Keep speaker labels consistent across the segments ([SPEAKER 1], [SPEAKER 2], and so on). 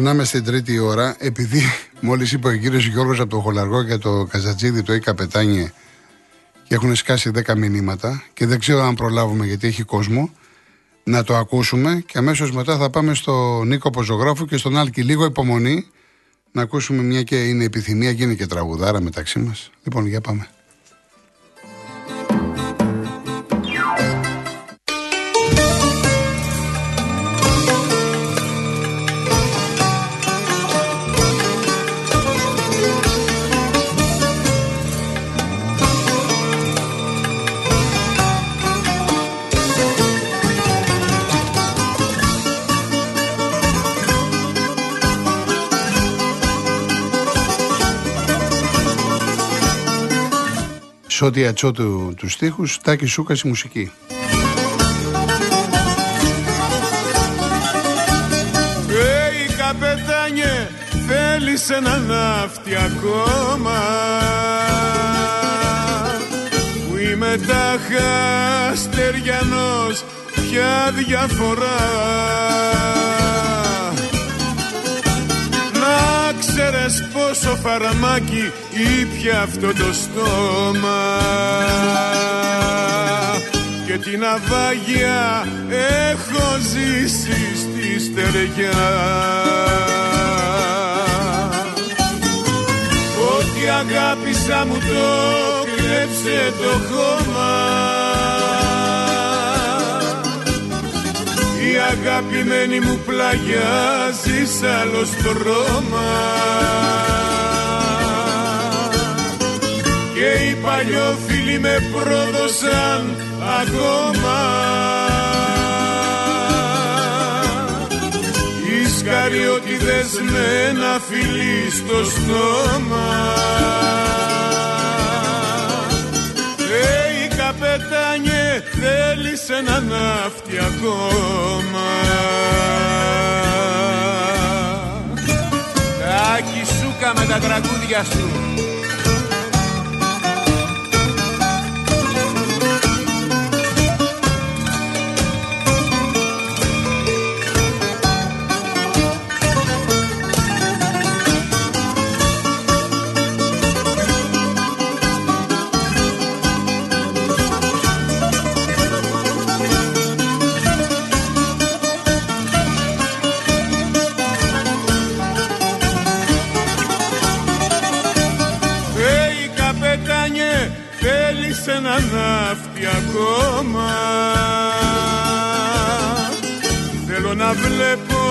[SPEAKER 1] Περνάμε στην τρίτη ώρα. Επειδή μόλις είπε ο κύριος Γιώργος από το Χολαργό και το Καζατζίδι το Ικα Πετάνιε και έχουν σκάσει 10 μηνύματα και δεν ξέρω αν προλάβουμε γιατί έχει κόσμο. Να το ακούσουμε και αμέσως μετά θα πάμε στο Νίκο Ποζογράφου και στον Άλκη. Λίγο υπομονή να ακούσουμε μια και είναι επιθυμία και είναι και τραγουδάρα μεταξύ μας. Λοιπόν, για πάμε. Σώτη Ατσό του, τους στίχους, Τάκη Σούκας η μουσική.
[SPEAKER 2] Hey, καπετάνιε, θέλεις ένα ναύτη ακόμα; Που είμαι τάχα στεριανός, ποια διαφορά; Ξέρες πόσο φαραμάκι ήπια αυτό το στόμα. Και την αβάγια έχω ζήσει στη στερεγιά Ό,τι αγάπησα μου το κλέψε το χώμα Η αγαπημένη μου πλαγιάζει σ' άλλο στρώμα Και οι παλιόφιλοι με πρόδωσαν ακόμα. Οι σκαριώτιδες με ένα φιλί στο στόμα. Καπετάνιες θέλεις ένα ναύτη ακόμα. Τάκη σούκα με τα τραγούδια σου να βλέπω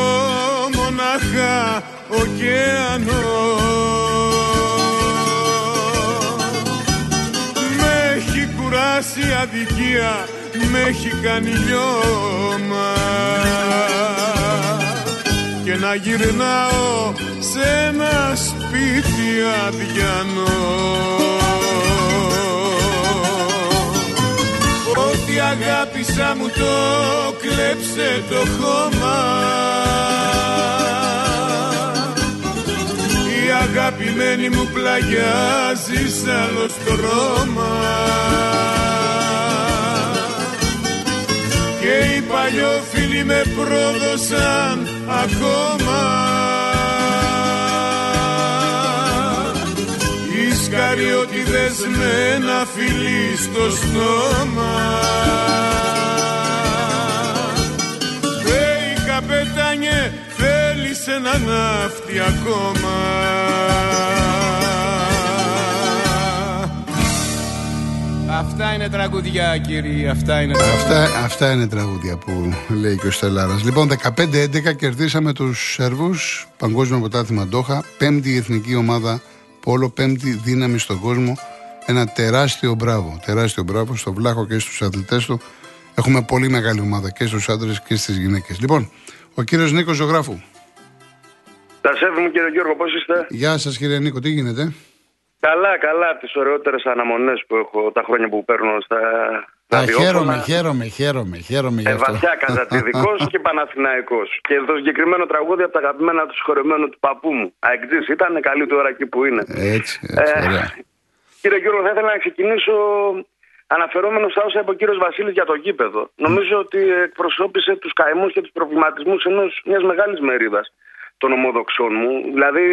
[SPEAKER 2] μονάχα ωκεανό. Με έχει κουράσει αδικία, με έχει κάνει λιώμα. Και να γυρνάω σε ένα σπίτι αδιανό αγάπησα μου το κλέψε το χώμα. Η αγαπημένη μου πλαγιάζει σ' άλλος στρώμα Και οι παλιόφιλοι με πρόδωσαν ακόμα σκαριώτιδες με ένα φιλί στο στόμα Hey καπετάνιε θέλεις ένα ναύτη ακόμα Αυτά είναι τραγουδιά κύριε, αυτά είναι τραγουδιά.
[SPEAKER 1] Αυτά, αυτά είναι τραγουδιά που λέει και ο Στελάρας. Λοιπόν, 15-11 κερδίσαμε τους Σερβούς, Παγκόσμιο Ποτάθημα Ντόχα, πέμπτη εθνική ομάδα Πόλο, πέμπτη δύναμη στον κόσμο. Ένα τεράστιο μπράβο. Τεράστιο μπράβο στο Βλάχο και στους αθλητές του. Έχουμε πολύ μεγάλη ομάδα και στους άντρες και στις γυναίκες. Λοιπόν, ο κύριος Νίκος Ζωγράφου.
[SPEAKER 3] Τα σέβη μου κύριε Γιώργο, πώς είστε;
[SPEAKER 1] Γεια σας κύριε Νίκο, τι γίνεται;
[SPEAKER 3] Καλά, καλά, από τις ωραιότερες αναμονές που έχω τα χρόνια που παίρνω στα,
[SPEAKER 1] Α, χαίρομαι, χαίρομαι, χαίρομαι, χαίρομαι
[SPEAKER 3] ε, βαθιά καζατιδικό και Παναθηναϊκός. Και το συγκεκριμένο τραγούδι από τα αγαπημένα του συγχωρεμένου του παππού μου. Αεκτζή ήταν καλή του ώρα εκεί που είναι.
[SPEAKER 1] Έτσι, έτσι ε, ωραία.
[SPEAKER 3] Κύριε Γιώργο, θα ήθελα να ξεκινήσω αναφερόμενος στα όσα είπε ο κύριος Βασίλης για το γήπεδο. Νομίζω ότι εκπροσώπησε τους καημούς και τους προβληματισμούς ενός μιας μεγάλης μερίδας των ομοδοξών μου. Δηλαδή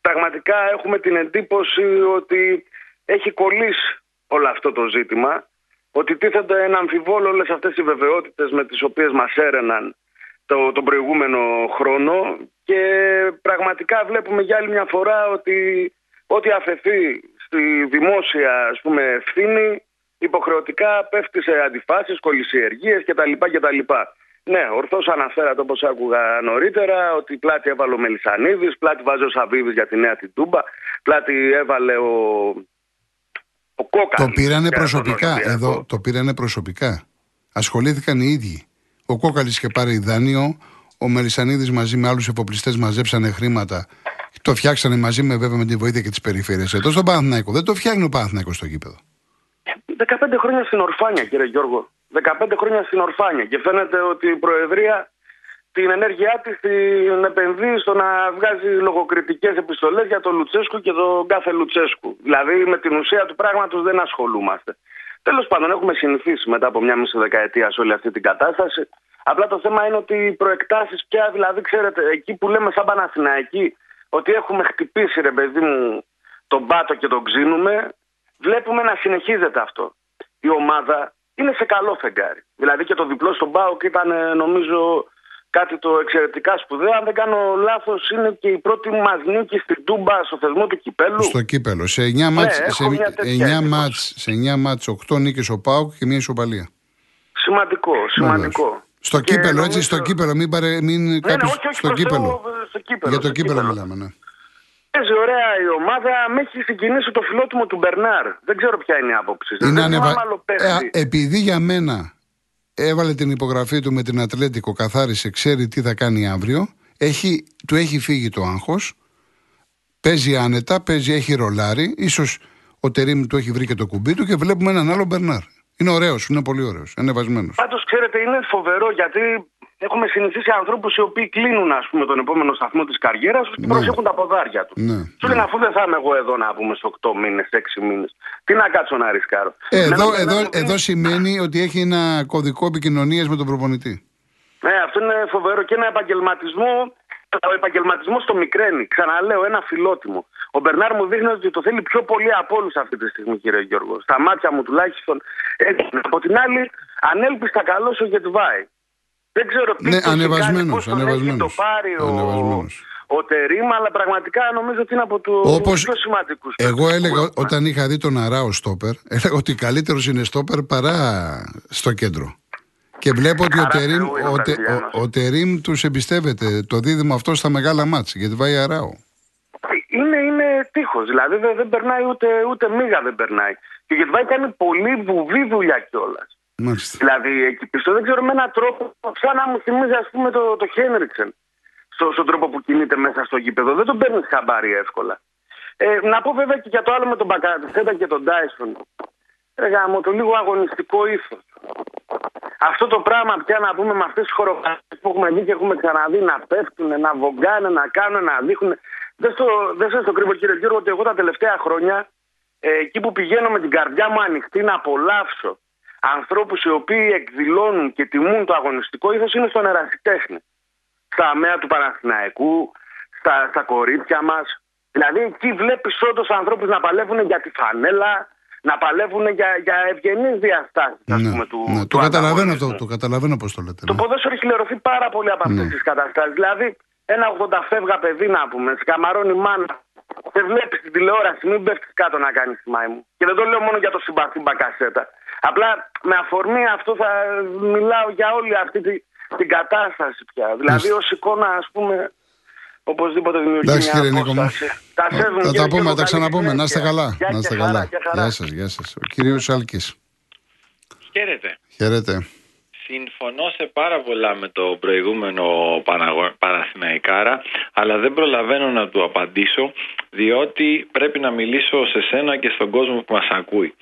[SPEAKER 3] πραγματικά έχουμε την εντύπωση ότι έχει κολλήσει όλο αυτό το ζήτημα, ότι τίθενται ένα αμφιβόλο όλες αυτές οι βεβαιότητες με τις οποίες μας έρεναν το, τον προηγούμενο χρόνο και πραγματικά βλέπουμε για άλλη μια φορά ότι ό,τι αφαιθεί στη δημόσια ας πούμε, ευθύνη υποχρεωτικά πέφτει σε αντιφάσεις, κολυσιεργίες κτλ. κτλ. Ναι, ορθώς αναφέρατε όπως άκουγα νωρίτερα ότι πλάτη έβαλε ο Μελισανίδης, πλάτη βάζει ο Σαββίδης για τη νέα την Τούμπα, πλάτη έβαλε ο. Ο Κόκαλη.
[SPEAKER 1] Το πήρανε προσωπικά. Εδώ το πήρανε προσωπικά. Ασχολήθηκαν οι ίδιοι. Ο Κόκαλη είχε πάρει δάνειο, ο Μελισανίδης μαζί με άλλους εφοπλιστές μαζέψανε χρήματα. Το φτιάξανε μαζί με βέβαια με τη βοήθεια και τις περιφέρειες. Εδώ στον Παναθηναϊκό. Δεν το φτιάχνει ο Παναθηναϊκός στο γήπεδο.
[SPEAKER 3] 15 χρόνια στην ορφάνια, κύριε Γιώργο. 15 χρόνια στην ορφάνια. Και φαίνεται ότι η Προεδρία την ενέργειά της την επενδύει στο να βγάζει λογοκριτικές επιστολές για τον Λουτσέσκου και τον κάθε Λουτσέσκου. Δηλαδή με την ουσία του πράγματος δεν ασχολούμαστε. Τέλος πάντων, έχουμε συνηθίσει μετά από μια μισή δεκαετία σε όλη αυτή την κατάσταση. Απλά το θέμα είναι ότι οι προεκτάσεις πια, δηλαδή, ξέρετε, εκεί που λέμε σαν Παναθηναϊκή, ότι έχουμε χτυπήσει ρε παιδί μου τον πάτο και τον ξύνουμε, βλέπουμε να συνεχίζεται αυτό. Η ομάδα είναι σε καλό φεγγάρι. Δηλαδή και το διπλό στον Πάοκ ήταν νομίζω κάτι το εξαιρετικά σπουδαίο. Αν δεν κάνω λάθος, είναι και η πρώτη μας νίκη στην Τούμπα στο θεσμό του κυπέλου.
[SPEAKER 1] Στο κύπελο. Σε 9 μάτς, ναι, σε 9 μάτς, σε 9 μάτς 8 νίκες ο Πάοκ και μια ισοπαλία.
[SPEAKER 3] Σημαντικό, σημαντικό.
[SPEAKER 1] Στο και κύπελο, νομίζω... έτσι, στο κύπελο, μην, παρε, μην ναι,
[SPEAKER 3] ναι, όχι, όχι,
[SPEAKER 1] στο, κύπελο.
[SPEAKER 3] στο κύπελο.
[SPEAKER 1] Για το
[SPEAKER 3] στο
[SPEAKER 1] κύπελο, κύπελο μιλάμε, ναι.
[SPEAKER 3] Παίζει ωραία η ομάδα, με έχει συγκινήσει το φιλότιμο του Μπερνάρ. Δεν ξέρω ποια είναι η άποψη.
[SPEAKER 1] Είναι ανεβα... ε, επειδή για μένα έβαλε την υπογραφή του με την Ατλέτικο, καθάρισε, ξέρει τι θα κάνει αύριο. Έχει, του έχει φύγει το άγχος. Παίζει άνετα, παίζει, έχει ρολάρι. Ίσως ο Τερήμ του έχει βρει και το κουμπί του και βλέπουμε έναν άλλο Μπερνάρ. Είναι ωραίος, είναι πολύ ωραίος. Είναι βασμένο.
[SPEAKER 3] Πάντως, ξέρετε, είναι φοβερό γιατί έχουμε συνηθίσει ανθρώπους οι οποίοι κλείνουν ας πούμε, τον επόμενο σταθμό της καριέρας τους και ναι. προσέχουν τα ποδάρια τους.
[SPEAKER 1] Ναι.
[SPEAKER 3] Σου λένε, αφού δεν θα είμαι εγώ εδώ να πούμε σε 8 μήνες, 6 μήνες, τι να κάτσω να ρισκάρω.
[SPEAKER 1] Ε, εδώ, εδώ, εδώ σημαίνει ότι έχει ένα κωδικό επικοινωνίας με τον προπονητή.
[SPEAKER 3] Ναι, αυτό είναι φοβερό και ένα επαγγελματισμό. Ο επαγγελματισμός το μικραίνει. Ξαναλέω, ένα φιλότιμο. Ο Μπερνάρ μου δείχνει ότι το θέλει πιο πολύ από όλους αυτή τη στιγμή, κύριε Γιώργο. Στα μάτια μου τουλάχιστον. Έτσι. Από την άλλη, ανέλπιστα καλός ο Γετβάη. Δεν ξέρω τι
[SPEAKER 1] ναι, ανεβασμένος,
[SPEAKER 3] κάνει, ανεβασμένος, το πάρει ο, ο Τερίμ, αλλά πραγματικά νομίζω ότι είναι από του Όπως πιο σημαντικούς.
[SPEAKER 1] Εγώ έλεγα όταν είχα δει τον Αράο Στόπερ, έλεγα ότι καλύτερος είναι Στόπερ παρά στο κέντρο. Και βλέπω ότι ο Τερίμ, ο, ο, ο Τερίμ τους εμπιστεύεται το δίδυμο αυτό στα μεγάλα μάτς, γιατί βάει Αράο.
[SPEAKER 3] Είναι, είναι τείχος, δηλαδή δεν, δεν περνάει ούτε, ούτε μίγα δεν περνάει. Και γιατί βάει κάνει πολύ βουβή δουλειά κιόλας.
[SPEAKER 1] Μάλιστα.
[SPEAKER 3] Δηλαδή εκεί πίσω δεν ξέρω με έναν τρόπο, σαν να μου θυμίζει ας πούμε το, το Χένριξεν στο, στον τρόπο που κινείται μέσα στο γήπεδο. Δεν τον παίρνεις χαμπάρι εύκολα. Ε, να πω βέβαια και για το άλλο με τον Μπακαρισέτα και τον Τάισον. Έγα μου το λίγο αγωνιστικό ήθο. Αυτό το πράγμα πια να πούμε με αυτές τις χορογραφίε που έχουμε δει και έχουμε ξαναδεί να πέφτουν, να βογκάνε, να κάνουν, να δείχνουν. Δεν στο, δεν στο κρύβω κύριε Γιώργο ότι εγώ τα τελευταία χρόνια ε, εκεί που πηγαίνω με την καρδιά μου ανοιχτή να απολαύσω ανθρώπους οι οποίοι εκδηλώνουν και τιμούν το αγωνιστικό ήθος είναι στον ερασιτέχνη. Στα αμαία του Παναθηναϊκού, στα, στα κορίτσια μας. Δηλαδή εκεί βλέπεις όντως ανθρώπους να παλεύουν για τη φανέλα, να παλεύουν για, για ευγενείς διαστάσεις ναι, πούμε, του,
[SPEAKER 1] ναι,
[SPEAKER 3] του
[SPEAKER 1] το, καταλαβαίνω αυτό, το καταλαβαίνω πώς το λέτε.
[SPEAKER 3] Το ναι. ποδόσφαιρο έχει λερωθεί πάρα πολύ από αυτές ναι. τις καταστάσεις. Δηλαδή ένα 80 φεύγα παιδί να πούμε, σκαμαρώνει μάνα δεν βλέπεις την τηλεόραση, μην πέφτεις κάτω να κάνεις τη μάη μου. Και δεν το λέω μόνο για το συμπαθή μπακασέτα. Απλά με αφορμή αυτό θα μιλάω για όλη αυτή τη, την κατάσταση πια. Δηλαδή ως εικόνα, ας πούμε, οπωσδήποτε δημιουργεί
[SPEAKER 1] Εντάξει, μια
[SPEAKER 3] απόσταση.
[SPEAKER 1] Τα Θα τα πούμε, τα ξαναπούμε. Να είστε καλά. Να είστε καλά. Γεια σας, γεια σας. Ο κύριος Σάλκης.
[SPEAKER 4] Χαίρετε.
[SPEAKER 1] Χαίρετε.
[SPEAKER 4] Συμφωνώ σε πάρα πολλά με το προηγούμενο Παναθηναϊκάρα, αλλά δεν προλαβαίνω να του απαντήσω, διότι πρέπει να μιλήσω σε σένα και στον κόσμο που μας ακούει.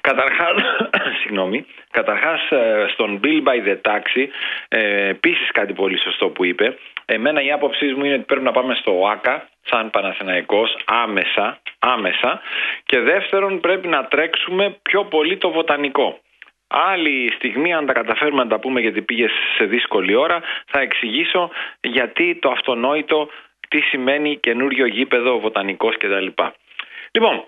[SPEAKER 4] Καταρχάς, συγγνώμη, καταρχάς ε, στον Bill by the Taxi, ε, επίσης κάτι πολύ σωστό που είπε, εμένα η άποψή μου είναι ότι πρέπει να πάμε στο ΆΚΑ, σαν Παναθηναϊκός, άμεσα, άμεσα, και δεύτερον πρέπει να τρέξουμε πιο πολύ το βοτανικό. Άλλη στιγμή, αν τα καταφέρουμε να τα πούμε γιατί πήγε σε δύσκολη ώρα, θα εξηγήσω γιατί το αυτονόητο τι σημαίνει καινούριο γήπεδο, βοτανικός κτλ. Λοιπόν,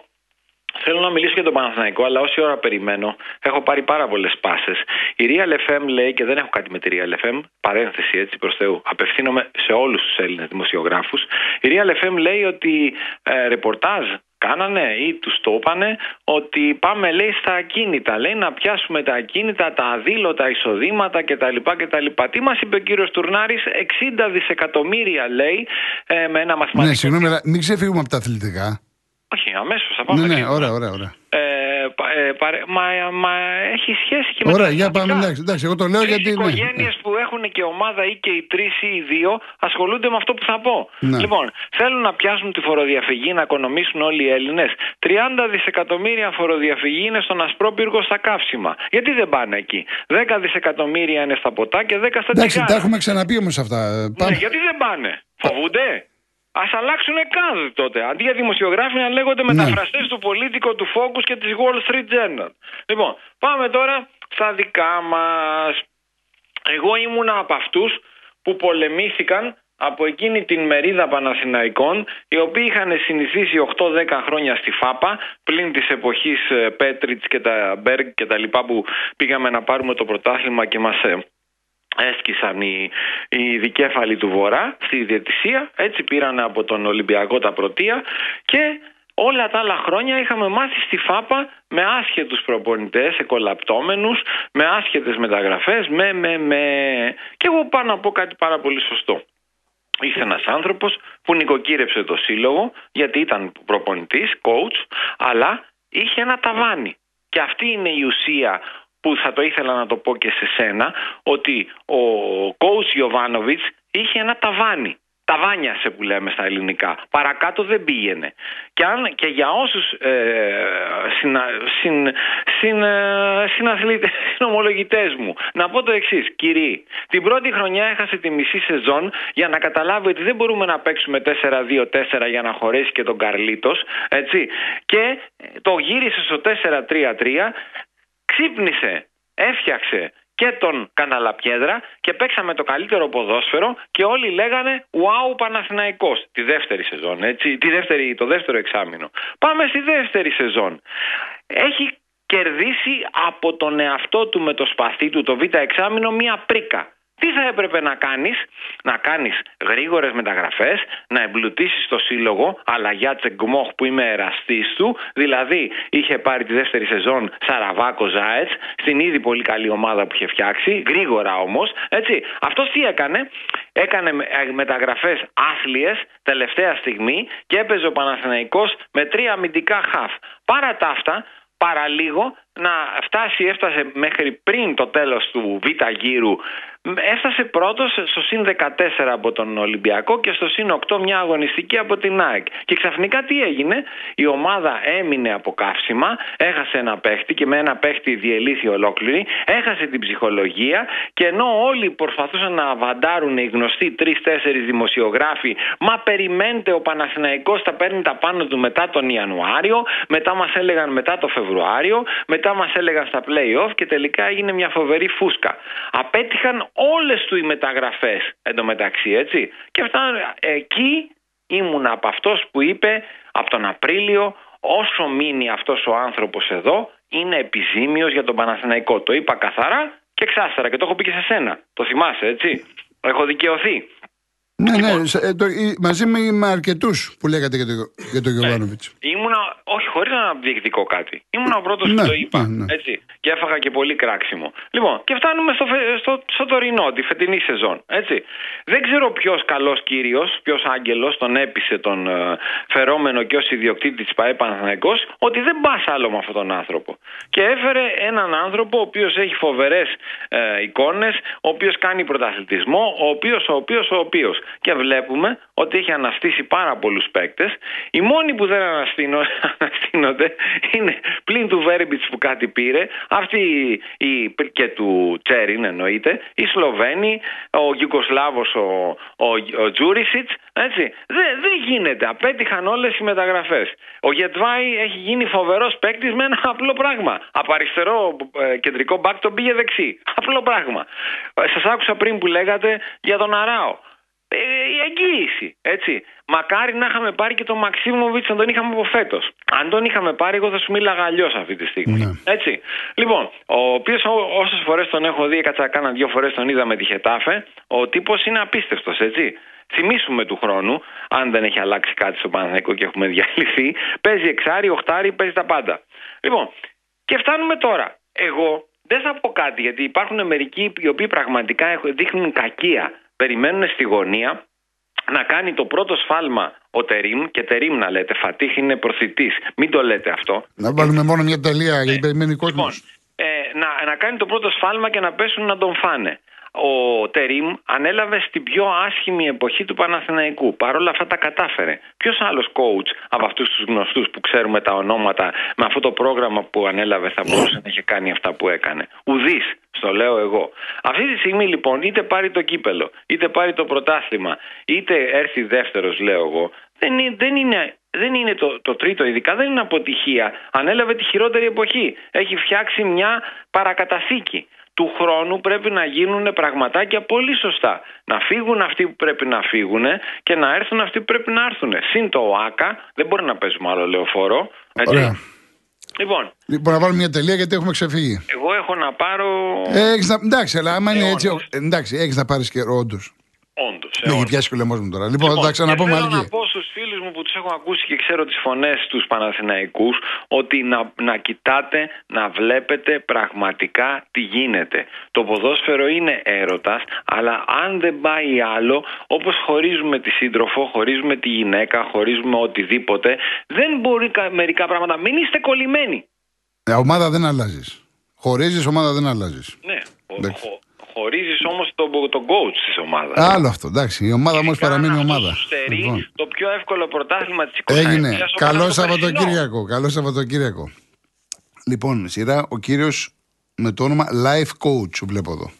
[SPEAKER 4] Θέλω να μιλήσω για τον Παναθηναϊκό, αλλά όση ώρα περιμένω, έχω πάρει πάρα πολλές πάσες. Η Real FM λέει, και δεν έχω κάτι με τη Real FM, παρένθεση έτσι προς Θεού, απευθύνομαι σε όλους τους Έλληνες δημοσιογράφους. Η Real FM λέει ότι ε, ρεπορτάζ κάνανε ή τους το είπανε ότι πάμε λέει στα ακίνητα. Λέει να πιάσουμε τα ακίνητα, τα αδήλωτα εισοδήματα κτλ. κτλ. Τι μας είπε ο κύριος Τουρνάρης, 60 δισεκατομμύρια λέει ε, με ένα μαθηματικό.
[SPEAKER 1] Ναι, συγγνώμη, μην ξεφύγουμε από τα αθλητικά.
[SPEAKER 4] Όχι, αμέσως θα πάμε.
[SPEAKER 1] Ναι, ναι, ωραία, ωραία. ωραία.
[SPEAKER 4] Ε, ε, παρε, μα, μα, έχει σχέση και
[SPEAKER 1] με Ωραία, για πάμε. Εντάξει, εντάξει, εγώ το λέω γιατί. Οι
[SPEAKER 4] ναι. οικογένειες που έχουν και ομάδα ή και οι τρεις ή οι δύο ασχολούνται με αυτό που θα πω. Ναι. Λοιπόν, θέλουν να πιάσουν τη φοροδιαφυγή, να οικονομήσουν όλοι οι Έλληνες. 30 δισεκατομμύρια φοροδιαφυγή είναι στον Ασπρόπυργο στα καύσιμα. Γιατί δεν πάνε εκεί; 10 δισεκατομμύρια είναι στα ποτά και 10 στα τσιγάρα.
[SPEAKER 1] Εντάξει, τα έχουμε ξαναπεί όμως αυτά.
[SPEAKER 4] Ναι, γιατί δεν πάνε; Φοβούνται; Α αλλάξουν καν τότε. Αντί για δημοσιογράφοι να λέγονται ναι. μεταφραστές του Πολίτικο, του Focus και της Wall Street Journal. Λοιπόν, πάμε τώρα στα δικά μας. Εγώ ήμουν από αυτούς που πολεμήθηκαν από εκείνη την μερίδα Παναθηναϊκών οι οποίοι είχαν συνηθίσει 8-10 χρόνια στη ΦΑΠΑ πλην της εποχής ε, Πέτριτς και τα Μπέργκ και τα λοιπά που πήγαμε να πάρουμε το πρωτάθλημα και μας ε, έσκησαν οι, οι δικέφαλοι του Βορρά στη διαιτησία, έτσι πήραν από τον Ολυμπιακό τα πρωτεία και όλα τα άλλα χρόνια είχαμε μάθει στη ΦΑΠΑ με άσχετους προπονητές, εκολαπτώμενους, με άσχετες μεταγραφές, με, με, με... Και εγώ πάω να πω κάτι πάρα πολύ σωστό. Είσαι ένας άνθρωπος που νοικοκύρεψε το σύλλογο γιατί ήταν προπονητής, coach, αλλά είχε ένα ταβάνι. Και αυτή είναι η ουσία που θα το ήθελα να το πω και σε σένα, ότι ο coach Ιωβάνοβιτς είχε ένα ταβάνι. Ταβάνιασε που λέμε στα ελληνικά. Παρακάτω δεν πήγαινε. Και, αν, και για όσους ε, συνα, συν, συν, ε, συνομολογητές μου να πω το εξής. Κύριοι, την πρώτη χρονιά έχασε τη μισή σεζόν για να καταλάβει ότι δεν μπορούμε να παίξουμε 4-2-4 για να χωρέσει και τον Καρλίτος. Έτσι. Και το γύρισε στο 4-3-3 ξύπνησε, έφτιαξε και τον Καναλαπιέδρα και παίξαμε το καλύτερο ποδόσφαιρο και όλοι λέγανε «Wow Παναθηναϊκός» τη δεύτερη σεζόν, έτσι, τη δεύτερη, το δεύτερο εξάμεινο. Πάμε στη δεύτερη σεζόν. Έχει κερδίσει από τον εαυτό του με το σπαθί του το β' εξάμεινο μία πρίκα. Τι θα έπρεπε να κάνεις, να κάνεις γρήγορες μεταγραφές, να εμπλουτίσεις το σύλλογο, αλλά για τσεγκμόχ που είμαι εραστής του, δηλαδή είχε πάρει τη δεύτερη σεζόν Σαραβάκο Ζάετς, στην ήδη πολύ καλή ομάδα που είχε φτιάξει, γρήγορα όμως, έτσι. Αυτός τι έκανε, έκανε ε, μεταγραφές άθλιες τελευταία στιγμή και έπαιζε ο Παναθηναϊκός με τρία αμυντικά χαφ. Παρά τα αυτά, παραλίγο να φτάσει, έφτασε μέχρι πριν το τέλος του β' γύρου έφτασε πρώτος στο συν 14 από τον Ολυμπιακό και στο συν 8 μια αγωνιστική από την ΑΕΚ. Και ξαφνικά τι έγινε, η ομάδα έμεινε από καύσιμα, έχασε ένα παίχτη και με ένα παίχτη διελήθη ολόκληρη, έχασε την ψυχολογία και ενώ όλοι προσπαθούσαν να βαντάρουν οι γνωστοί τρει-τέσσερι δημοσιογράφοι, μα περιμένετε ο Παναθηναϊκός θα παίρνει τα πάνω του μετά τον Ιανουάριο, μετά μας έλεγαν μετά το Φεβρουάριο, μετά μας έλεγαν στα play-off και τελικά έγινε μια φοβερή φούσκα. Απέτυχαν όλες του οι μεταγραφές εντωμεταξύ έτσι και φτάνω εκεί ήμουν από αυτός που είπε από τον Απρίλιο όσο μείνει αυτός ο άνθρωπος εδώ είναι επιζήμιος για τον Παναθηναϊκό. Το είπα καθαρά και εξάστερα και το έχω πει και σε σένα. Το θυμάσαι έτσι. Έχω δικαιωθεί.
[SPEAKER 1] Ναι, ναι, λοιπόν. ε, το, μαζί με, με αρκετούς που λέγατε για τον για το Γιωβάνοβιτς.
[SPEAKER 4] Ναι. Ήμουνα, όχι χωρίς να διεκδικώ κάτι. Ήμουνα ο πρώτος ναι, που το είπα. Ναι, ναι. Έτσι. Και έφαγα και πολύ κράξιμο. Λοιπόν, και φτάνουμε στο, στο, στο τωρινό, τη φετινή σεζόν. Έτσι. Δεν ξέρω ποιος καλός κύριος, ποιος άγγελος τον έπεισε τον ε, φερόμενο και ως ιδιοκτήτης της ΠαΕ Παναθανικό ότι δεν πας άλλο με αυτόν τον άνθρωπο. Και έφερε έναν άνθρωπο ο οποίος έχει φοβερές ε, εικόνες, ο οποίος κάνει πρωταθλητισμό, ο οποίος, ο οποίος, ο οποίος. Και βλέπουμε ότι έχει αναστήσει πάρα πολλούς παίκτες. Οι μόνοι που δεν αναστήνονται είναι πλην του Βέρμπιτς που κάτι πήρε, αυτή η, και του Τσέριν εννοείται, οι Σλοβαίνοι, ο Γιουγκοσλάβος ο, ο, ο Τζούρισιτς. Έτσι. Δεν, δεν γίνεται. Απέτυχαν όλες οι μεταγραφές. Ο Γετβάη έχει γίνει φοβερός παίκτης με ένα απλό πράγμα. Από αριστερό ε, κεντρικό μπακ τον πήγε δεξί. Απλό πράγμα. Ε, Σας άκουσα πριν που λέγατε για τον Αράο. Ε, η εγγύηση, έτσι. Μακάρι να είχαμε πάρει και τον Μαξίμοβιτ αν τον είχαμε από φέτος. Αν τον είχαμε πάρει, εγώ θα σου μίλαγα αλλιώς αυτή τη στιγμή. Ναι. Έτσι. Λοιπόν, ο οποίος όσες φορές τον έχω δει, έκατσα κάνα δύο φορές τον είδα με τη Χετάφε, ο τύπος είναι απίστευτος, έτσι. Θυμίσουμε του χρόνου, αν δεν έχει αλλάξει κάτι στο Παναθηναϊκό και έχουμε διαλυθεί, παίζει εξάρι, οχτάρι, παίζει τα πάντα. Λοιπόν, και φτάνουμε τώρα. Εγώ δεν θα πω κάτι, γιατί υπάρχουν μερικοί οι οποίοι πραγματικά δείχνουν κακία. Περιμένουν στη γωνία να κάνει το πρώτο σφάλμα ο Τερίμ και Τερίμ να λέτε. Φατίχ είναι προθητής. Μην το λέτε αυτό.
[SPEAKER 1] Να βάλουμε μόνο μια τελεία γιατί περιμένει κόσμος.
[SPEAKER 4] Λοιπόν, ε, να, να κάνει το πρώτο σφάλμα και να πέσουν να τον φάνε ο Τερίμ ανέλαβε στην πιο άσχημη εποχή του Παναθηναϊκού. Παρ' όλα αυτά τα κατάφερε. Ποιος άλλος coach από αυτούς τους γνωστούς που ξέρουμε τα ονόματα με αυτό το πρόγραμμα που ανέλαβε θα μπορούσε να είχε κάνει αυτά που έκανε. Ουδής, στο λέω εγώ. Αυτή τη στιγμή λοιπόν είτε πάρει το κύπελο, είτε πάρει το πρωτάθλημα, είτε έρθει δεύτερος, λέω εγώ, δεν είναι, δεν είναι δεν είναι το, το τρίτο, ειδικά δεν είναι αποτυχία. Ανέλαβε τη χειρότερη εποχή. Έχει φτιάξει μια παρακαταθήκη του χρόνου πρέπει να γίνουν πραγματάκια πολύ σωστά. Να φύγουν αυτοί που πρέπει να φύγουν και να έρθουν αυτοί που πρέπει να έρθουν. Συν το ΟΑΚΑ, δεν μπορεί να παίζουμε άλλο λεωφόρο. Έτσι.
[SPEAKER 1] Ωραία.
[SPEAKER 4] Λοιπόν,
[SPEAKER 1] Λοιπόν, να βάλουμε μια τελεία γιατί έχουμε ξεφύγει.
[SPEAKER 4] εγώ έχω να πάρω.
[SPEAKER 1] Ε, έχεις να... Εντάξει, αλλά άμα είναι
[SPEAKER 4] Αιώνας.
[SPEAKER 1] έτσι. Εντάξει, έχεις να πάρεις καιρό, όντως.
[SPEAKER 4] Όντως.
[SPEAKER 1] Με έχει πιάσεις και ο λαιμό μου τώρα. Λοιπόν, θα ξαναπούμε
[SPEAKER 4] και θέλω
[SPEAKER 1] άλλη.
[SPEAKER 4] να πω στου φίλου μου που του έχω ακούσει και ξέρω τις φωνές τους Παναθηναϊκούς ότι να, να κοιτάτε, να βλέπετε πραγματικά τι γίνεται. Το ποδόσφαιρο είναι έρωτας, αλλά αν δεν πάει άλλο, όπως χωρίζουμε τη σύντροφο, χωρίζουμε τη γυναίκα, χωρίζουμε οτιδήποτε, δεν μπορεί κα- μερικά πράγματα. Μην είστε κολλημένοι.
[SPEAKER 1] Ε, ομάδα δεν αλλάζεις. Χωρίζεις, ομάδα δεν αλλάζεις.
[SPEAKER 4] Ναι, ο-
[SPEAKER 1] Εντάξει.
[SPEAKER 4] χω, χωρίζεις όμως τον, τον coach της ομάδας.
[SPEAKER 1] Άλλο αυτό, εντάξει. Η ομάδα όμω παραμείνει ομάδα.
[SPEAKER 4] Στερεί
[SPEAKER 1] Λοιπόν,
[SPEAKER 4] το πιο εύκολο πρωτάθλημα της 20
[SPEAKER 1] έγινε. Καλό Σαββατοκύριακο. Καλό Σαββατοκύριακο. Λοιπόν, σειρά ο κύριος με το όνομα Life Coach, που βλέπω εδώ.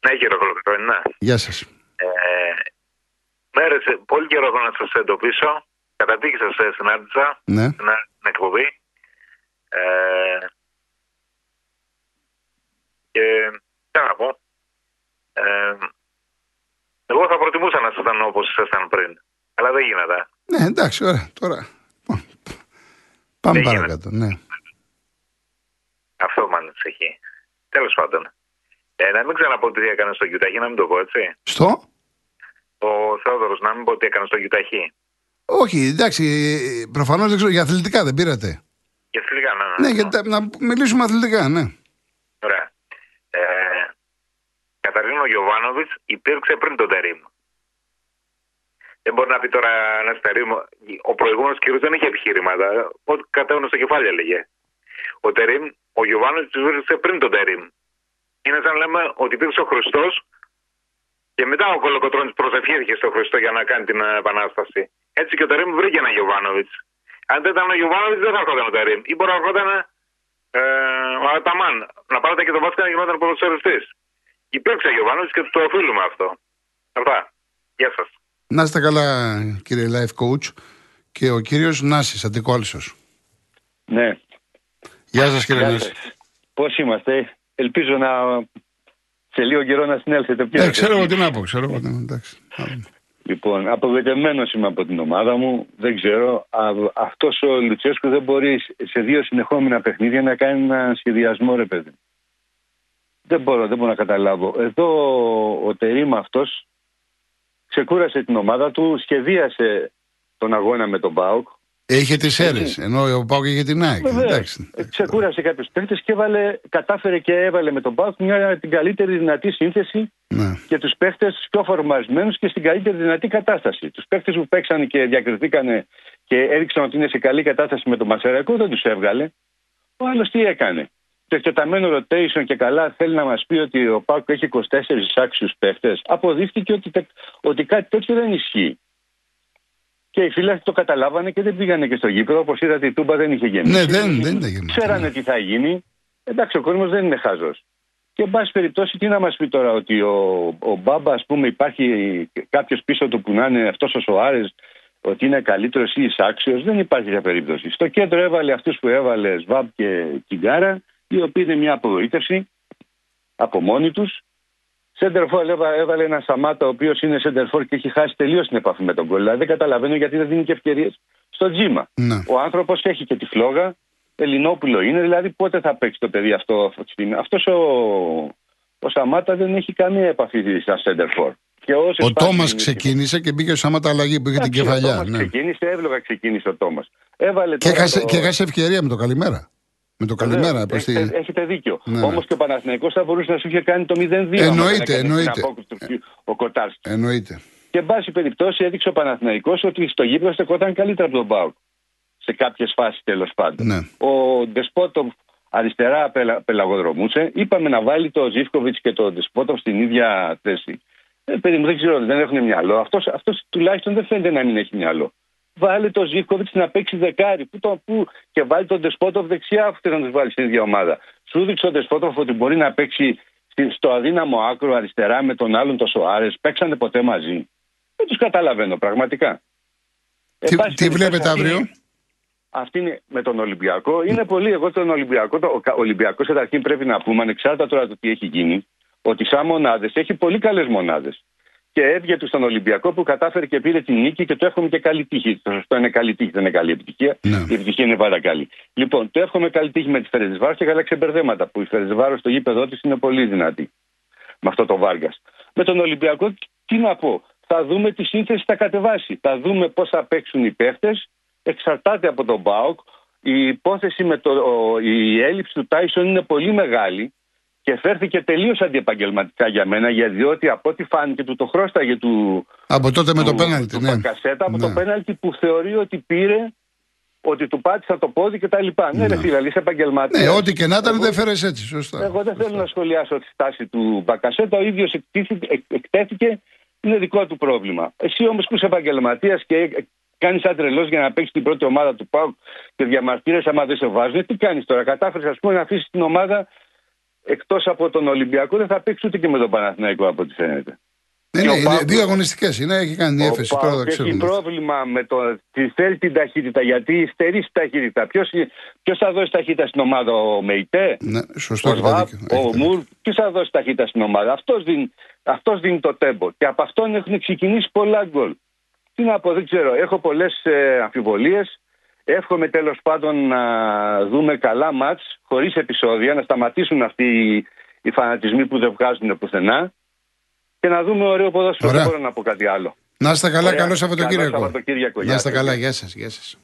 [SPEAKER 5] Ναι, κύριε Κολοκοτρώνη, ναι.
[SPEAKER 1] Γεια σας.
[SPEAKER 5] Ε, μέρες, πολύ καιρό έχω να σας εντοπίσω. Κατά τύχη σας ε, συνάντησα
[SPEAKER 1] Ναι.
[SPEAKER 5] στην, στην εκπομπή. Ε, και τι να πω. Ε, εγώ θα προτιμούσα να ήσασταν όπως ήσασταν πριν. Αλλά δεν γίνεται.
[SPEAKER 1] Ναι, εντάξει, ωραία. Τώρα. Λοιπόν, Πάμε
[SPEAKER 5] Έγινε.
[SPEAKER 1] παρακάτω. Ναι.
[SPEAKER 5] Αυτό με ανησυχεί. Τέλος πάντων. Ε, να μην ξαναπώ τι έκανε στο Κιουταχή, να μην το πω έτσι.
[SPEAKER 1] Στο;
[SPEAKER 5] Ο Θεόδωρος, να μην πω τι έκανε στο Κιουταχή.
[SPEAKER 1] Όχι, εντάξει, προφανώς δεν ξέρω. Για αθλητικά δεν πήρατε.
[SPEAKER 5] Και φιλικά, ναι, ναι.
[SPEAKER 1] Ναι, γιατί να μιλήσουμε αθλητικά, ναι.
[SPEAKER 5] Ωραία. Ε, Καταρχήν ο Γιωβάνοβιτς υπήρξε πριν τον Τερήμ. Δεν μπορεί να πει τώρα ένας Τερήμ. Ο προηγούμενος κύριος δεν είχε επιχείρηματα. Ό,τι κατέβαινε στο κεφάλι έλεγε. Ο Τερήμ, ο Γιωβάνοβιτς υπήρξε πριν τον Τερήμ. Είναι σαν να λέμε ότι υπήρξε ο Χριστός και μετά ο Κολοκοτρόνη προσευχήθηκε στον Χριστό για να κάνει την ε, επανάσταση. Έτσι και ο Τερήμ βρήκε ένα Γιωβάνοβιτς. Αν δεν ήταν ο Γιωβάνοβιτς δεν θα έρχονταν ο Τερήμ. Ή μπορεί να έρχονταν ε, ο Αταμάν. Να πάρετε και τον Βάσκα να γινόταν ποδοσφαιριστής. Υπήρξε Γιωβάνοβιτ και του το οφείλουμε αυτό. Αυτά. Γεια σας.
[SPEAKER 1] Να είστε καλά, κύριε Life Coach. Και ο κύριος Νάσης, Αντικόλσο.
[SPEAKER 6] Ναι.
[SPEAKER 1] Γεια σας, κύριε
[SPEAKER 6] Γεια
[SPEAKER 1] Νάση.
[SPEAKER 6] σας. Πώς είμαστε; Ελπίζω να σε λίγο καιρό να συνέλθετε πια.
[SPEAKER 1] Ναι, ξέρω εγώ τι να πω. Ξέρω εγώ τι να πω. Εντάξει. Θα δούμε.
[SPEAKER 6] Λοιπόν, απογοητευμένος είμαι από την ομάδα μου. Δεν ξέρω. Α, αυτός ο Λουτσέσκου δεν μπορεί σε δύο συνεχόμενα παιχνίδια να κάνει ένα σχεδιασμό, ρε παιδί. Δεν μπορώ, δεν μπορώ να καταλάβω. Εδώ ο Τερίμ αυτός ξεκούρασε την ομάδα του, σχεδίασε τον αγώνα με τον Μπάουκ.
[SPEAKER 1] Είχε τις αίρες, ενώ ο Πάουκ είχε την ΑΕΚ.
[SPEAKER 6] Βεβαίως.
[SPEAKER 1] Εντάξει.
[SPEAKER 6] Ε, Ξεκούρασε κάποιους παίκτες και έβαλε, κατάφερε και έβαλε με τον Πάουκ μια την καλύτερη δυνατή σύνθεση
[SPEAKER 1] Ναι.
[SPEAKER 6] και τους παίχτε πιο φορμαρισμένου και στην καλύτερη δυνατή κατάσταση. Τους παίχτε που παίξαν και διακριθήκαν και έδειξαν ότι είναι σε καλή κατάσταση με τον Μασερακό δεν τους έβγαλε. Ο άλλος τι έκανε; Το εκτεταμένο rotation και καλά θέλει να μας πει ότι ο Πάκο έχει 24 άξιους παίχτες, αποδείχτηκε ότι, ότι κάτι τέτοιο δεν ισχύει. Και οι φίλοι το καταλάβανε και δεν πήγανε και στο γήπεδο. Όπως είδατε, η Τούμπα δεν είχε γεμίσει.
[SPEAKER 1] Ναι, δεν, δεν ήταν γεμίσει.
[SPEAKER 6] Ξέρανε
[SPEAKER 1] ναι.
[SPEAKER 6] τι θα γίνει. Εντάξει, ο κόσμος δεν είναι χάζο. Και εν πάση περιπτώσει, τι να μας πει τώρα, ότι ο, ο Μπάμπα, ας πούμε, υπάρχει κάποιος πίσω του που να είναι αυτός ο Σοάρες, ότι είναι καλύτερος ή εισάξιο. Δεν υπάρχει για περίπτωση. Στο κέντρο έβαλε αυτούς που έβαλε Σβάμπ και Κιγκάρα, οι οποίοι είναι μια απογοήτευση από μόνοι τους. Σέντερφορ έβαλε ένα Σαμάτα, ο οποίος είναι σέντερφορ και έχει χάσει τελείως την επαφή με τον κόλλο. Δηλαδή δεν καταλαβαίνω γιατί δεν δίνει και ευκαιρίες στο τζίμα.
[SPEAKER 1] Ναι.
[SPEAKER 6] Ο άνθρωπος έχει και τη φλόγα, Ελληνόπουλο είναι, δηλαδή πότε θα παίξει το παιδί αυτό αυτή τη στιγμή. Αυτός ο, ο Σαμάτα δεν έχει καμία επαφή σαν σέντερφορ.
[SPEAKER 1] Ο Τόμας ξεκίνησε και μπήκε ο Σαμάτα αλλαγή που είχε την κεφαλιά.
[SPEAKER 6] Ο
[SPEAKER 1] ναι.
[SPEAKER 6] ξεκίνησε, εύλογα ξεκίνησε ο Τόμας.
[SPEAKER 1] Και έχασε το... ευκαιρία με το καλημέρα. Με το καλημέρα.
[SPEAKER 6] Έχετε, έχετε, έχετε δίκιο. Ναι, Όμως και ο Παναθηναϊκός θα μπορούσε να σου είχε κάνει το 0-2.
[SPEAKER 1] Εννοείται, εννοείται.
[SPEAKER 6] Ο Κοτάρσκι.
[SPEAKER 1] Εννοείται.
[SPEAKER 6] Και εν πάση περιπτώσει έδειξε ο Παναθηναϊκός ότι στο γήπεδο στεκόταν καλύτερα από τον Μπάουκ. Σε κάποιες φάσεις τέλος πάντων.
[SPEAKER 1] Ναι.
[SPEAKER 6] Ο Ντεσπότοβ αριστερά πελα, πελαγοδρομούσε. Είπαμε να βάλει το Ζήφκοβιτς και το Ντεσπότοβ στην ίδια θέση. Ε, παιδί μου, δεν ξέρω, δεν έχουν μυαλό. Αυτό αυτός τουλάχιστον δεν φαίνεται να μην έχει μυαλό βάλει το Ζήφκοβιτς να παίξει δεκάρι. Πού το, πού, και βάλει τον Ντεσπότοφ δεξιά που θέλει να τους βάλει στην ίδια ομάδα. Σου δείξε ο Ντεσπότοφ ότι μπορεί να παίξει στο αδύναμο άκρο αριστερά με τον άλλον το Σοάρες. Παίξανε ποτέ μαζί. Δεν τους καταλαβαίνω πραγματικά.
[SPEAKER 1] Τι, ε, τι βλέπετε αύριο;
[SPEAKER 6] Αυτή είναι με τον Ολυμπιακό. Είναι πολύ. Εγώ τον Ολυμπιακό, το, ο Ολυμπιακός καταρχήν πρέπει να πούμε, ανεξάρτητα τώρα το τι έχει γίνει, ότι σαν μονάδες έχει πολύ καλές μονάδες και έβγαινε του στον Ολυμπιακό που κατάφερε και πήρε την νίκη και το εύχομαι και καλή τύχη. Το σωστό είναι καλή τύχη, δεν είναι καλή επιτυχία.
[SPEAKER 1] Ναι.
[SPEAKER 6] Η επιτυχία είναι πάρα καλή. Λοιπόν, το εύχομαι καλή τύχη με τη Φερεζβάρο και καλά ξεμπερδέματα που η Φερεζβάρο στο γήπεδο της είναι πολύ δυνατή. Με αυτό το Βάργας. Με τον Ολυμπιακό, τι να πω. Θα δούμε τη σύνθεση θα κατεβάσει. Θα δούμε πώς θα παίξουν οι παίχτες. Εξαρτάται από τον Μπάουκ. Η υπόθεση με το, η έλλειψη του Τάισον είναι πολύ μεγάλη και φέρθηκε τελείως αντιεπαγγελματικά για μένα, γιατί από ό,τι φάνηκε του το χρώσταγε του.
[SPEAKER 1] Από τότε με το πέναλτι, ναι.
[SPEAKER 6] Κασέτα, από
[SPEAKER 1] ναι.
[SPEAKER 6] το πέναλτι που θεωρεί ότι πήρε, ότι του πάτησα το πόδι κτλ. Ναι, ναι, ρε φίλε, είσαι επαγγελματίας.
[SPEAKER 1] Ναι, ό,τι και να ήταν δεν φέρες έτσι, σωστά.
[SPEAKER 6] Εγώ δεν θέλω να σχολιάσω τη στάση του Μπακασέτα. Ο ίδιος εκτέθηκε, είναι δικό του πρόβλημα. Εσύ όμως που είσαι επαγγελματίας και κάνεις σαν τρελό για να παίξεις την πρώτη ομάδα του ΠΑΟΚ και διαμαρτύρεσαι άμα δεν σε βάζουν, τι κάνεις τώρα; Κατάφερες, ας πούμε, να αφήσεις την ομάδα εκτός από τον Ολυμπιακό δεν θα παίξει ούτε και με τον Παναθηναϊκό από ό,τι φαίνεται.
[SPEAKER 1] Ναι, ναι, είναι δύο αγωνιστικές είναι, έχει κάνει διέφεση.
[SPEAKER 6] Ο έχει πρόβλημα με το. Τη θέλει την ταχύτητα γιατί στερεί ταχύτητα. Ποιο θα δώσει ταχύτητα στην ομάδα, ο Μεϊτέ,
[SPEAKER 1] ναι, σωστό
[SPEAKER 6] ο Βαπ, ο Μουρ, ποιος θα δώσει ταχύτητα στην ομάδα; Αυτός δίνει, αυτός δίνει το τέμπο. Και από αυτόν έχουν ξεκινήσει πολλά γκολ. Τι να πω, δεν ξέρω. Έχω πολλές ε, αμφιβολίες. Εύχομαι τέλος πάντων να δούμε καλά μάτς χωρίς επεισόδια, να σταματήσουν αυτοί οι φανατισμοί που δεν βγάζουν πουθενά και να δούμε ωραίο ποδόσφαιρο. Δεν μπορώ να πω κάτι άλλο.
[SPEAKER 1] Να είστε καλά, καλό Σαββατοκύριακο.
[SPEAKER 6] Σαββατοκύριακο.
[SPEAKER 1] Να είστε καλά, γεια σας. Γεια σας.